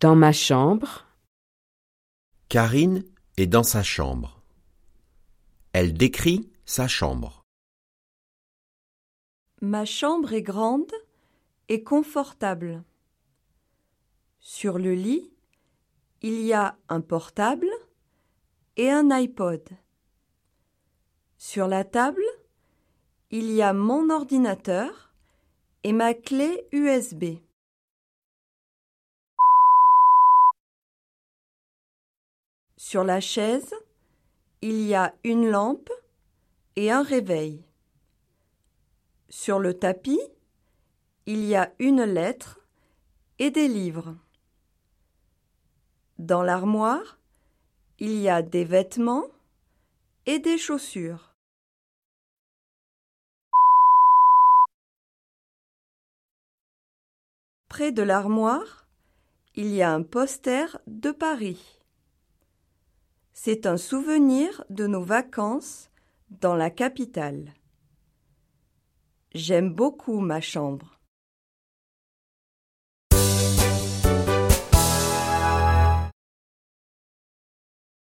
Dans ma chambre. Karine est dans sa chambre. Elle décrit sa chambre. Ma chambre est grande et confortable. Sur le lit, il y a un portable et un iPod. Sur la table, il y a mon ordinateur et ma clé USB. Sur la chaise, il y a une lampe et un réveil. Sur le tapis, il y a une lettre et des livres. Dans l'armoire, il y a des vêtements et des chaussures. Près de l'armoire, il y a un poster de Paris. C'est un souvenir de nos vacances dans la capitale. J'aime beaucoup ma chambre.